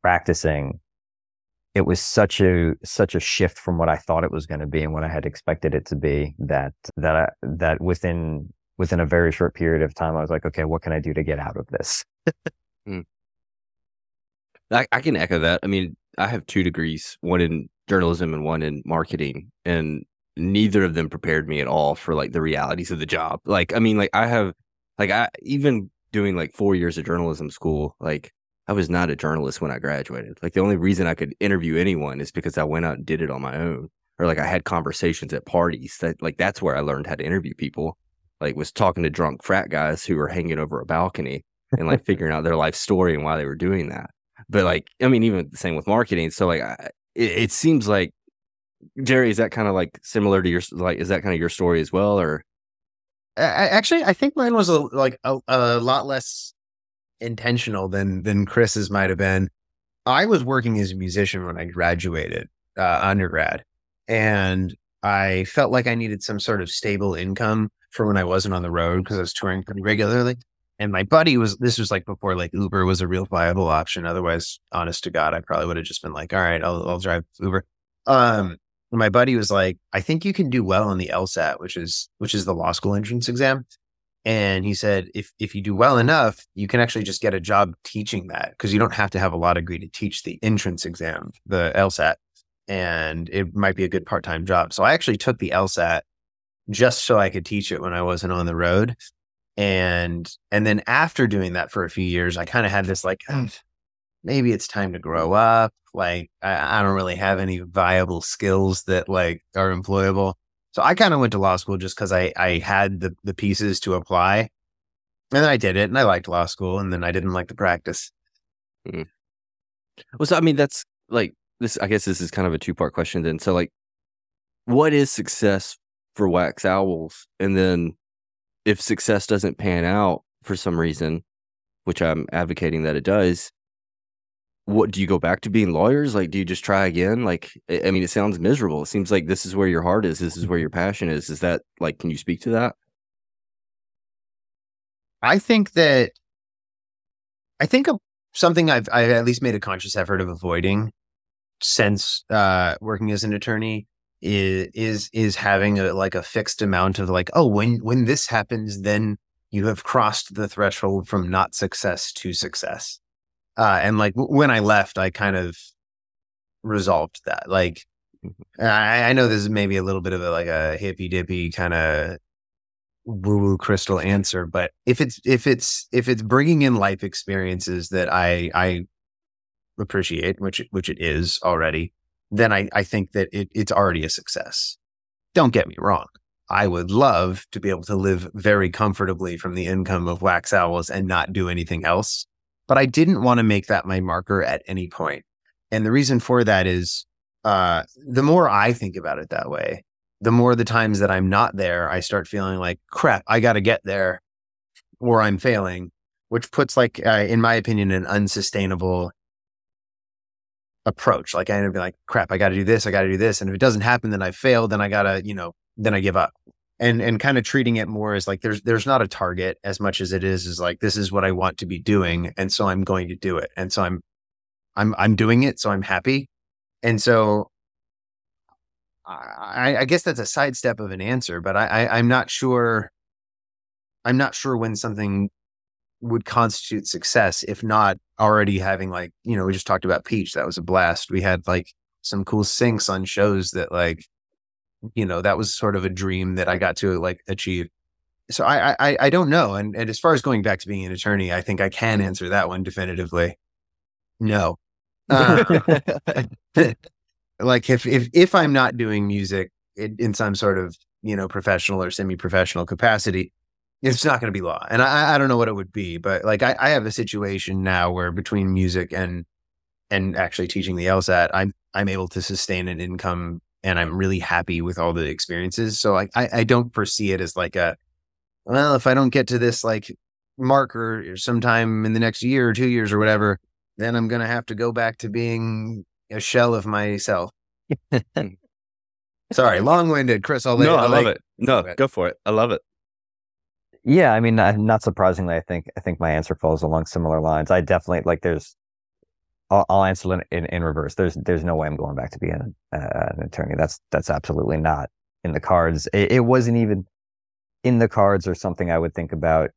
practicing, it was such a such a shift from what I thought it was going to be and what I had expected it to be that that I, that within within a very short period of time, I was like, okay, what can I do to get out of this? mm. I, I can echo that. I mean, I have two degrees, one in journalism and one in marketing, and neither of them prepared me at all for like the realities of the job. Like, I mean, like I have, like, I even doing like four years of journalism school, like, I was not a journalist when I graduated. Like, the only reason I could interview anyone is because I went out and did it on my own, or like I had conversations at parties. That, like, that's where I learned how to interview people. Like, was talking to drunk frat guys who were hanging over a balcony and like *laughs* figuring out their life story and why they were doing that. But like, I mean, even the same with marketing. So like, I, it, it seems like Gerry, is that kind of like similar to your like? Is that kind of your story as well, or? I, actually, I think mine was a, like a, a lot less intentional than than Chris's might have been. I was working as a musician when I graduated uh, undergrad, and I felt like I needed some sort of stable income for when I wasn't on the road because I was touring pretty regularly. And my buddy was this was like before like Uber was a real viable option. Otherwise, honest to God, I probably would have just been like, all right, I'll, I'll drive Uber. Um, my buddy was like, I think you can do well on the LSAT, which is which is the law school entrance exam. And he said, if if you do well enough, you can actually just get a job teaching that because you don't have to have a law degree to teach the entrance exam, the LSAT, and it might be a good part time job. So I actually took the LSAT just so I could teach it when I wasn't on the road. And and then after doing that for a few years, I kind of had this like, ah, maybe it's time to grow up. Like I, I don't really have any viable skills that like are employable. So I kind of went to law school just because I I had the the pieces to apply, and then I did it, and I liked law school, and then I didn't like the practice. Mm-hmm. Well, so I mean, that's like this. I guess this is kind of a two part question. Then, so like, what is success for Wax Owls, and then if success doesn't pan out for some reason, which I'm advocating that it does, what do you go back to being lawyers? Like, do you just try again? Like, I mean, it sounds miserable. It seems like this is where your heart is. This is where your passion is. Is that like, can you speak to that? I think that, I think something I've, I've at least made a conscious effort of avoiding since uh, working as an attorney is is is having a like a fixed amount of like oh when when this happens then you have crossed the threshold from not success to success uh, and like when I left, I kind of resolved that. Like, mm-hmm. I, I know this is maybe a little bit of a like a hippy dippy kind of woo woo crystal answer, but if it's if it's if it's bringing in life experiences that I I appreciate, which which it is already, then I I think that it, it's already a success. Don't get me wrong. I would love to be able to live very comfortably from the income of wax owls and not do anything else but I didn't want to make that my marker at any point. And the reason for that is uh, the more I think about it that way, the more the times that I'm not there, I start feeling like crap, I got to get there or I'm failing, which puts like, uh, in my opinion, an unsustainable approach. Like I end up being like, crap, I got to do this. I got to do this. And if it doesn't happen, then I failed. Then I got to, you know, then I give up and and kind of treating it more as like there's there's not a target as much as it is is like this is what I want to be doing and so I'm going to do it and so I'm I'm I'm doing it so I'm happy. And so I, I guess that's a sidestep of an answer but I, I I'm not sure I'm not sure when something would constitute success if not already having like you know we just talked about Peach that was a blast. We had like some cool syncs on shows that like you know that was sort of a dream that I got to like achieve. So I I I don't know. And and as far as going back to being an attorney, I think I can answer that one definitively. No. *laughs* Uh, *laughs* like if if if I'm not doing music in, in some sort of you know professional or semi-professional capacity, it's not going to be law. And I, I don't know what it would be, but like I, I have a situation now where between music and and actually teaching the LSAT, I'm I'm able to sustain an income and I'm really happy with all the experiences. So like I, I don't foresee it as like a well, if I don't get to this like marker sometime in the next year or two years or whatever, then I'm gonna have to go back to being a shell of myself. *laughs* Sorry, long winded, Chris. I'll let no, you, I I'll love let- it. No, Go for it. I love it. Yeah, I mean, not, not surprisingly, I think I think my answer falls along similar lines. I definitely like. There's, I'll, I'll answer it in, in reverse. There's there's no way I'm going back to being an, uh, an attorney. That's that's absolutely not in the cards. It, it wasn't even in the cards or something I would think about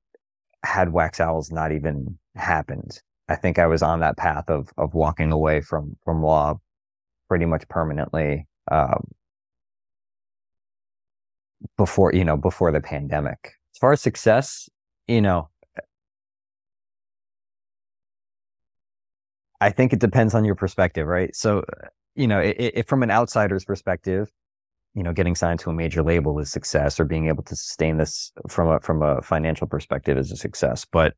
had Wax Owls not even happened. I think I was on that path of of walking away from from law pretty much permanently um, before you know before the pandemic. As far as success, you know, I think it depends on your perspective, right? So, you know, it, it, from an outsider's perspective, you know, getting signed to a major label is success, or being able to sustain this from a from a financial perspective is a success. But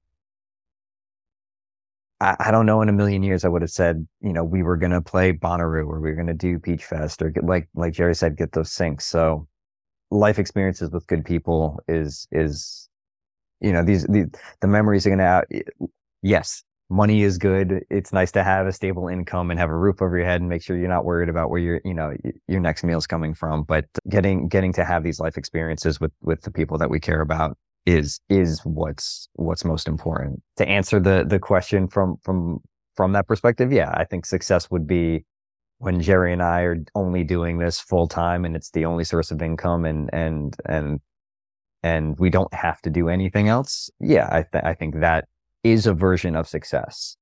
I, I don't know in a million years I would have said, you know, we were going to play Bonnaroo or we were going to do Peach Fest or get, like like Gerry said, get those syncs. So life experiences with good people is is you know these the the memories are going to yes money is good it's nice to have a stable income and have a roof over your head and make sure you're not worried about where your you know your next meal is coming from but getting getting to have these life experiences with with the people that we care about is is what's what's most important to answer the the question from from from that perspective yeah i think success would be when Gerry and I are only doing this full time and it's the only source of income and and and and we don't have to do anything else. Yeah, I th- I think that is a version of success.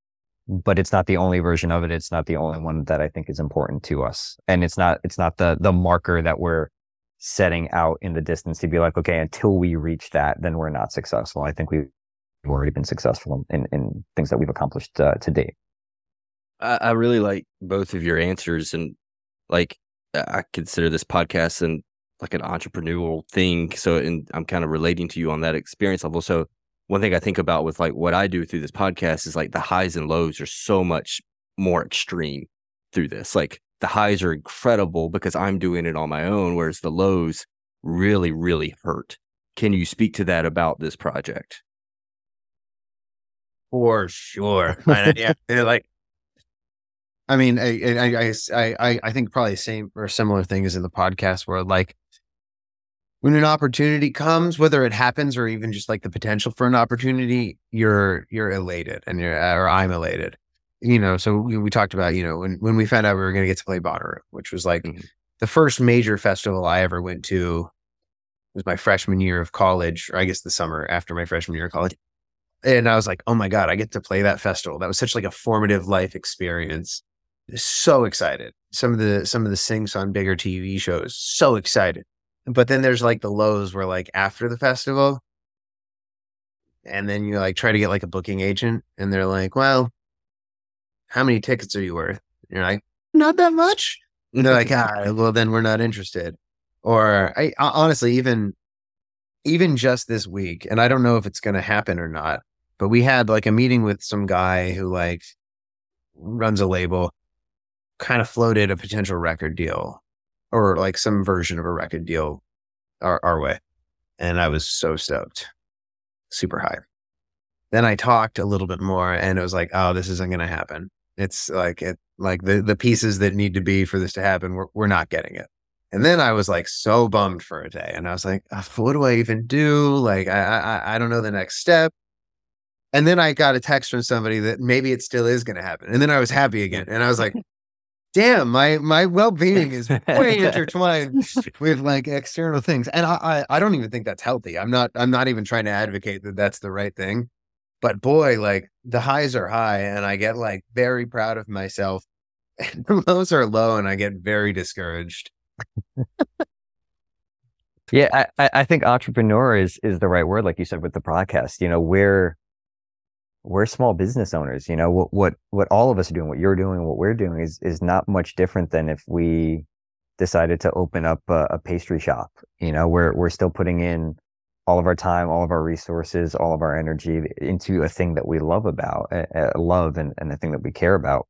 But it's not the only version of it. It's not the only one that I think is important to us. And it's not it's not the the marker that we're setting out in the distance to be like, okay, until we reach that, then we're not successful. I think we've already been successful in, in things that we've accomplished uh, to date. I, I really like both of your answers, and like I consider this podcast and like an entrepreneurial thing. So, and I'm kind of relating to you on that experience level. So, one thing I think about with like what I do through this podcast is like the highs and lows are so much more extreme through this. Like the highs are incredible because I'm doing it on my own, whereas the lows really, really hurt. Can you speak to that about this project? for sure. Yeah, like. *laughs* I mean, I, I, I, I, I think probably same or similar thing as in the podcast where like when an opportunity comes, whether it happens or even just like the potential for an opportunity, you're you're elated and you're or I'm elated. You know, so we, we talked about you know when when we found out we were going to get to play Bonnaroo, which was like Mhm. the first major festival I ever went to was my freshman year of college, or I guess the summer after my freshman year of college. And I was like, oh my God, I get to play that festival. That was such like a formative life experience. So excited. Some of the some of the syncs on bigger TV shows, so excited. But then there's like the lows where like after the festival, and then you like try to get like a booking agent, and they're like, Well, how many tickets are you worth? And you're like, not that much. And they're like, ah, well, then we're not interested. Or I honestly, even even just this week, and I don't know if it's going to happen or not, but we had like a meeting with some guy who like runs a label, kind of floated a potential record deal or like some version of a record deal our, our way. And I was so stoked, super high. Then I talked a little bit more and it was like, oh, this isn't going to happen. It's like it, like the, the pieces that need to be for this to happen, we're, we're not getting it. And then I was like so bummed for a day, and I was like, "What do I even do? Like, I, I I don't know the next step." And then I got a text from somebody that maybe it still is going to happen, and then I was happy again, and I was like, "Damn, my my well being is way *laughs* intertwined with like external things." And I, I I don't even think that's healthy. I'm not I'm not even trying to advocate that that's the right thing, but boy, like the highs are high, and I get like very proud of myself, *laughs* and the lows are low, and I get very discouraged. Yeah, I, I- I think entrepreneur is is the right word, like you said with the podcast. You know, we're we're small business owners. You know, what what what all of us are doing, what you're doing, what we're doing is is not much different than if we decided to open up a, a pastry shop. You know, we're we're still putting in all of our time, all of our resources, all of our energy into a thing that we love about, uh, love and, and a thing that we care about.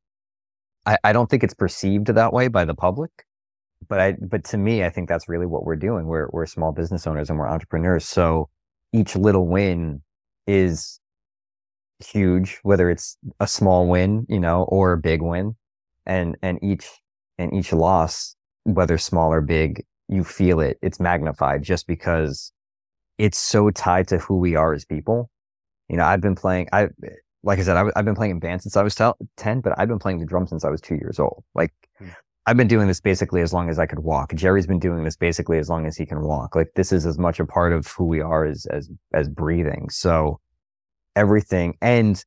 I, I don't think it's perceived that way by the public, but I, but to me, I think that's really what we're doing. We're, we're small business owners and we're entrepreneurs. So each little win is huge, whether it's a small win, you know, or a big win. And, and each, and each loss, whether small or big, you feel it. It's magnified just because it's so tied to who we are as people. You know, I've been playing, I, like I said, I, have been playing in band since I was 10, but I've been playing the drums since I was two years old. Like, hmm. I've been doing this basically as long as I could walk. Gerry's been doing this basically as long as he can walk. Like, this is as much a part of who we are as, as, as breathing. So everything, and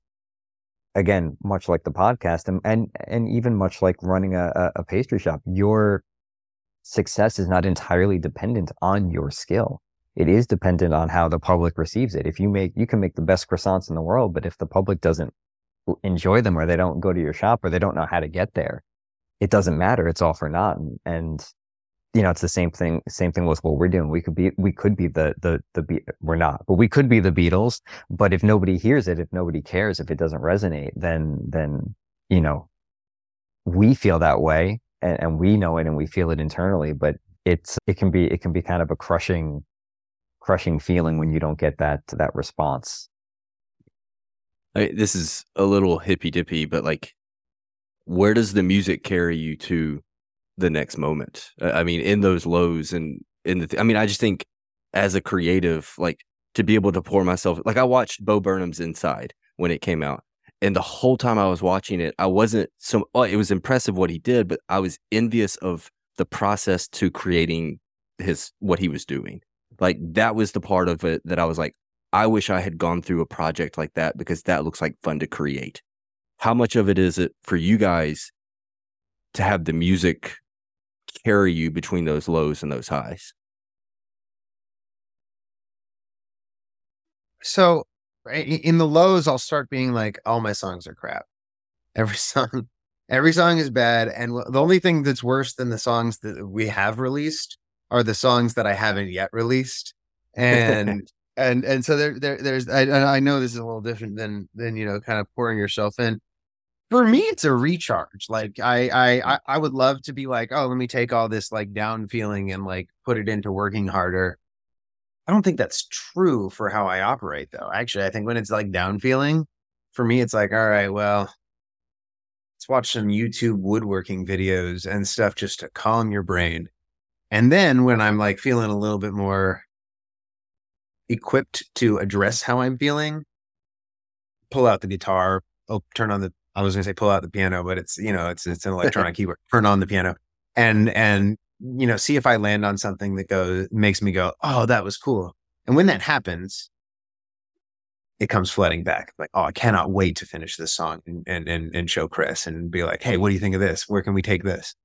again, much like the podcast and, and, and even much like running a, a pastry shop, your success is not entirely dependent on your skill it is dependent on how the public receives it. If you make, you can make the best croissants in the world, but if the public doesn't enjoy them or they don't go to your shop or they don't know how to get there, it doesn't matter. It's all for naught. And, and you know, it's the same thing, same thing with what we're doing. We could be, we could be the, the, the, Be- we're not, but we could be the Beatles. But if nobody hears it, if nobody cares, if it doesn't resonate, then, then, you know, we feel that way and, and we know it and we feel it internally, but it's, it can be, it can be kind of a crushing, crushing feeling when you don't get that that response. I, this is a little hippy dippy, but like, where does the music carry you to the next moment? I mean, in those lows and in the, th- I mean, I just think as a creative, like to be able to pour myself, like I watched Bo Burnham's Inside when it came out. And the whole time I was watching it, I wasn't so, oh, it was impressive what he did, but I was envious of the process to creating his, what he was doing. Like that was the part of it that I was like, I wish I had gone through a project like that because that looks like fun to create. How much of it is it for you guys to have the music carry you between those lows and those highs? So in the lows, I'll start being like, all my songs are crap. Every *laughs* song, every song is bad. And the only thing that's worse than the songs that we have released are the songs that I haven't yet released, and *laughs* and and so there, there there's I, I know this is a little different than than you know kind of pouring yourself in. For me, it's a recharge. Like I mm. I I would love to be like, oh, let me take all this like down feeling and like put it into working harder. I don't think that's true for how I operate though. Actually, I think when it's like down feeling, for me, it's like, all right, well, let's watch some YouTube woodworking videos and stuff just to calm your brain. And then when I'm like feeling a little bit more equipped to address how I'm feeling, pull out the guitar, oh, turn on the, I was going to say pull out the piano, but it's, you know, it's, it's an *laughs* electronic keyboard, turn on the piano and, and, you know, see if I land on something that goes, makes me go, oh, that was cool. And when that happens, it comes flooding back. Like, oh, I cannot wait to finish this song and, and, and, and show Chris and be like, hey, what do you think of this? Where can we take this?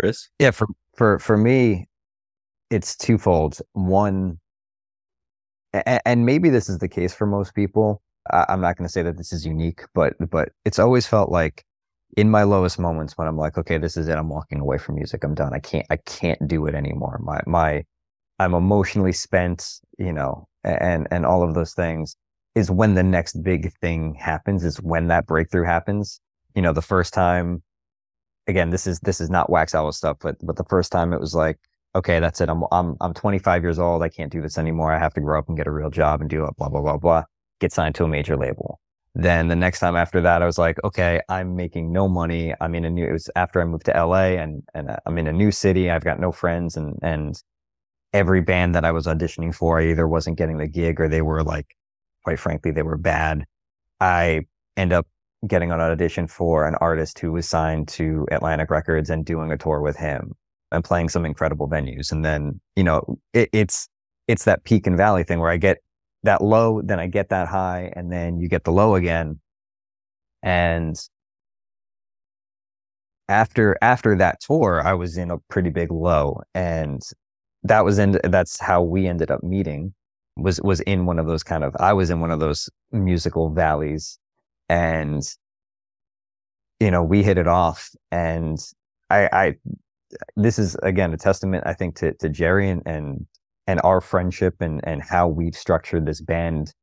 Chris? Yeah, for for for me, it's twofold. One, and, and maybe this is the case for most people. I, I'm not going to say that this is unique, but but it's always felt like in my lowest moments when I'm like, okay, this is it. I'm walking away from music. I'm done. I can't I can't do it anymore. My my I'm emotionally spent, you know, and and all of those things is when the next big thing happens, is when that breakthrough happens. You know, the first time again, this is this is not wax owl stuff, but but the first time it was like, okay, that's it. I'm I'm I'm 25 years old. I can't do this anymore. I have to grow up and get a real job and do it. Blah blah blah blah. Get signed to a major label. Then the next time after that, I was like, okay, I'm making no money. I'm in a new. It was after I moved to LA and and uh, I'm in a new city. I've got no friends and and every band that I was auditioning for, I either wasn't getting the gig or they were like, quite frankly, they were bad. I end up getting an audition for an artist who was signed to Atlantic Records and doing a tour with him and playing some incredible venues. And then, you know, it, it's it's that peak and valley thing where I get that low, then I get that high, and then you get the low again. And after after that tour, I was in a pretty big low. And that was in that's how we ended up meeting was was in one of those kind of I was in one of those musical valleys and you know we hit it off and i i this is again a testament i think to to gerry and and and our friendship and and how we've structured this band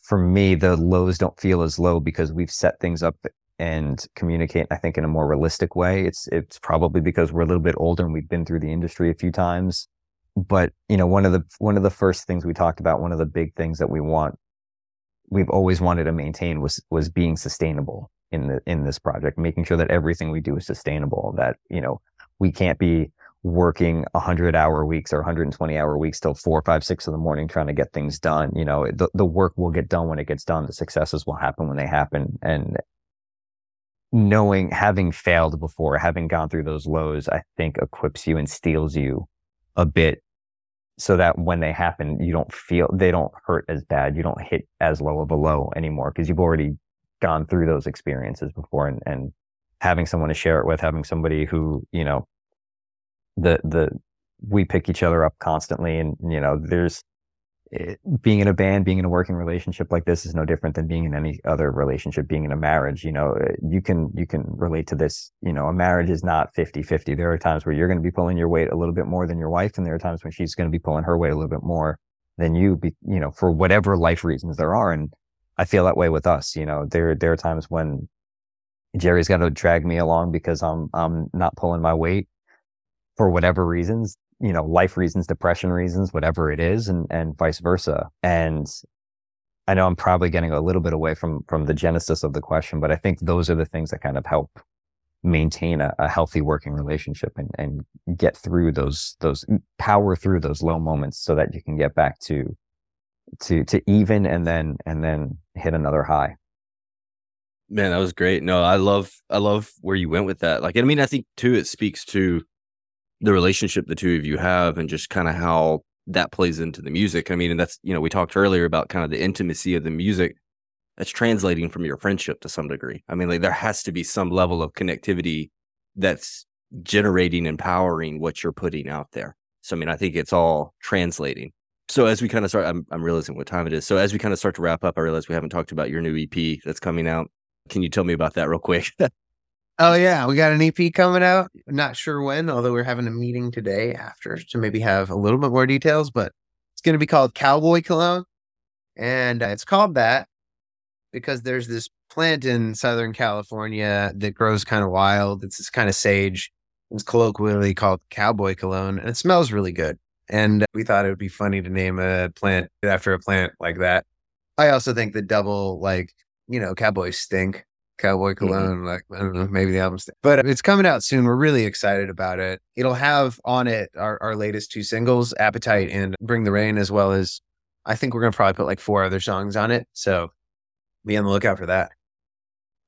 for me the lows don't feel as low because we've set things up and communicate i think in a more realistic way. It's it's probably because we're a little bit older and we've been through the industry a few times. But you know one of the one of the first things we talked about one of the big things that we want we've always wanted to maintain was was being sustainable in the in this project making sure that everything we do is sustainable that you know we can't be working 100 hour weeks or 120 hour weeks till four, five, six in the morning trying to get things done. You know, the, the work will get done when it gets done. The successes will happen when they happen. And knowing, having failed before, having gone through those lows, I think equips you and steels you a bit so that when they happen, you don't feel, they don't hurt as bad. You don't hit as low of a low anymore because you've already gone through those experiences before and, and having someone to share it with, having somebody who, you know, the the we pick each other up constantly and you know there's eh, being in a band being in a working relationship like this is no different than being in any other relationship being in a marriage you know eh, you can you can relate to this you know a marriage is not 50 50 there are times where you're going to be pulling your weight a little bit more than your wife and there are times when she's going to be pulling her weight a little bit more than you be, you know for whatever life reasons there are and i feel that way with us you know. There there are times when gerry's got to drag me along because i'm i'm not pulling my weight for whatever reasons, you know, life reasons, depression reasons, whatever it is, and and vice versa. And I know I'm probably getting a little bit away from from the genesis of the question, but I think those are the things that kind of help maintain a, a healthy working relationship and, and get through those those power through those low moments so that you can get back to to to even and then and then hit another high. Man, that was great. No, I love I love where you went with that. Like I mean, I think too it speaks to the relationship the two of you have and just kind of how that plays into the music. I mean, and that's, you know, we talked earlier about kind of the intimacy of the music that's translating from your friendship to some degree. I mean, like there has to be some level of connectivity that's generating, and powering what you're putting out there. So, I mean, I think it's all translating. So as we kind of start, I'm, I'm realizing what time it is. So as we kind of start to wrap up, I realize we haven't talked about your new EP that's coming out. Can you tell me about that real quick? *laughs* Oh yeah, we got an EP coming out. Not sure when, although we're having a meeting today after to maybe have a little bit more details. But it's going to be called Cowboy Cologne, and uh, it's called that because there's this plant in Southern California that grows kind of wild. It's this kind of sage. It's colloquially called Cowboy Cologne, and it smells really good. And we thought it would be funny to name a plant after a plant like that. I also think the double like you know cowboys stink Cowboy mm-hmm. Cologne. Mm-hmm. Like, I don't know, maybe the album's, but it's coming out soon. We're really excited about it. It'll have on it our, our latest two singles, Appetite and Bring the Rain, as well as I think we're going to probably put like four other songs on it. So be on the lookout for that.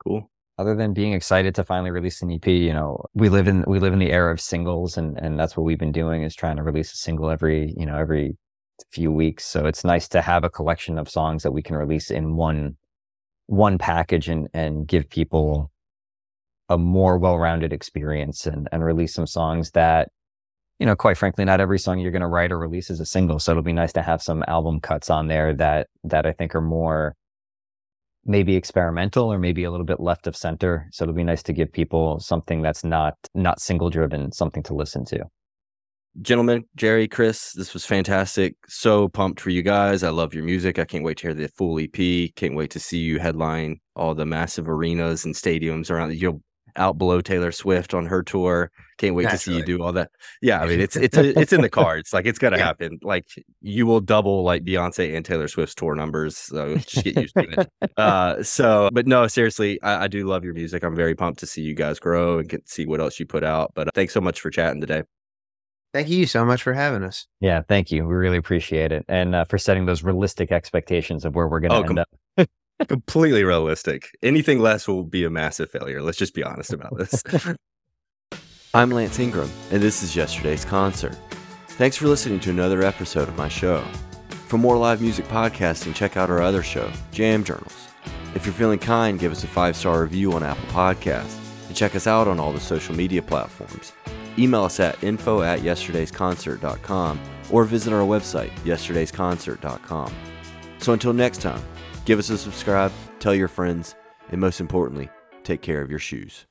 Cool. Other than being excited to finally release an EP, you know, we live in we live in the era of singles, and and that's what we've been doing is trying to release a single every you know every few weeks. So it's nice to have a collection of songs that we can release in one one package and and give people a more well-rounded experience and and release some songs that you know quite frankly not every song you're going to write or release is a single. So it'll be nice to have some album cuts on there that that i think are more maybe experimental or maybe a little bit left of center. So it'll be nice to give people something that's not not single driven something to listen to gentlemen, Gerry, Chris, this was fantastic. So pumped for you guys. I love your music. I can't wait to hear the full EP. Can't wait to see you headline all the massive arenas and stadiums around. You'll out below Taylor Swift on her tour. Can't wait Naturally. to see you do all that. Yeah, I mean it's it's a, *laughs* it's in the cards. Like it's gonna yeah. happen. Like you will double like Beyonce and Taylor Swift's tour numbers. So just get used to it. *laughs* Uh, so, but no, seriously, I, I, do love your music. I'm very pumped to see you guys grow and get see what else you put out. But uh, thanks so much for chatting today. Thank you so much for having us. Yeah, thank you. We really appreciate it, and uh, for setting those realistic expectations of where we're going to oh, end com- up. *laughs* completely realistic. Anything less will be a massive failure. Let's just be honest about this. *laughs* I'm Lance Ingram, and this is yesterday's concert. Thanks for listening to another episode of my show. For more live music podcasting, check out our other show, Jam Journals. If you're feeling kind, give us a five star review on Apple Podcasts, and check us out on all the social media platforms. Email us at info at yesterdaysconcert.com or visit our website, yesterdaysconcert.com. So until next time, give us a subscribe, tell your friends, and most importantly, take care of your shoes.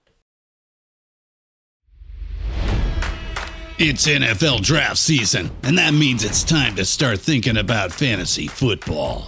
It's NFL draft season, and that means it's time to start thinking about fantasy football.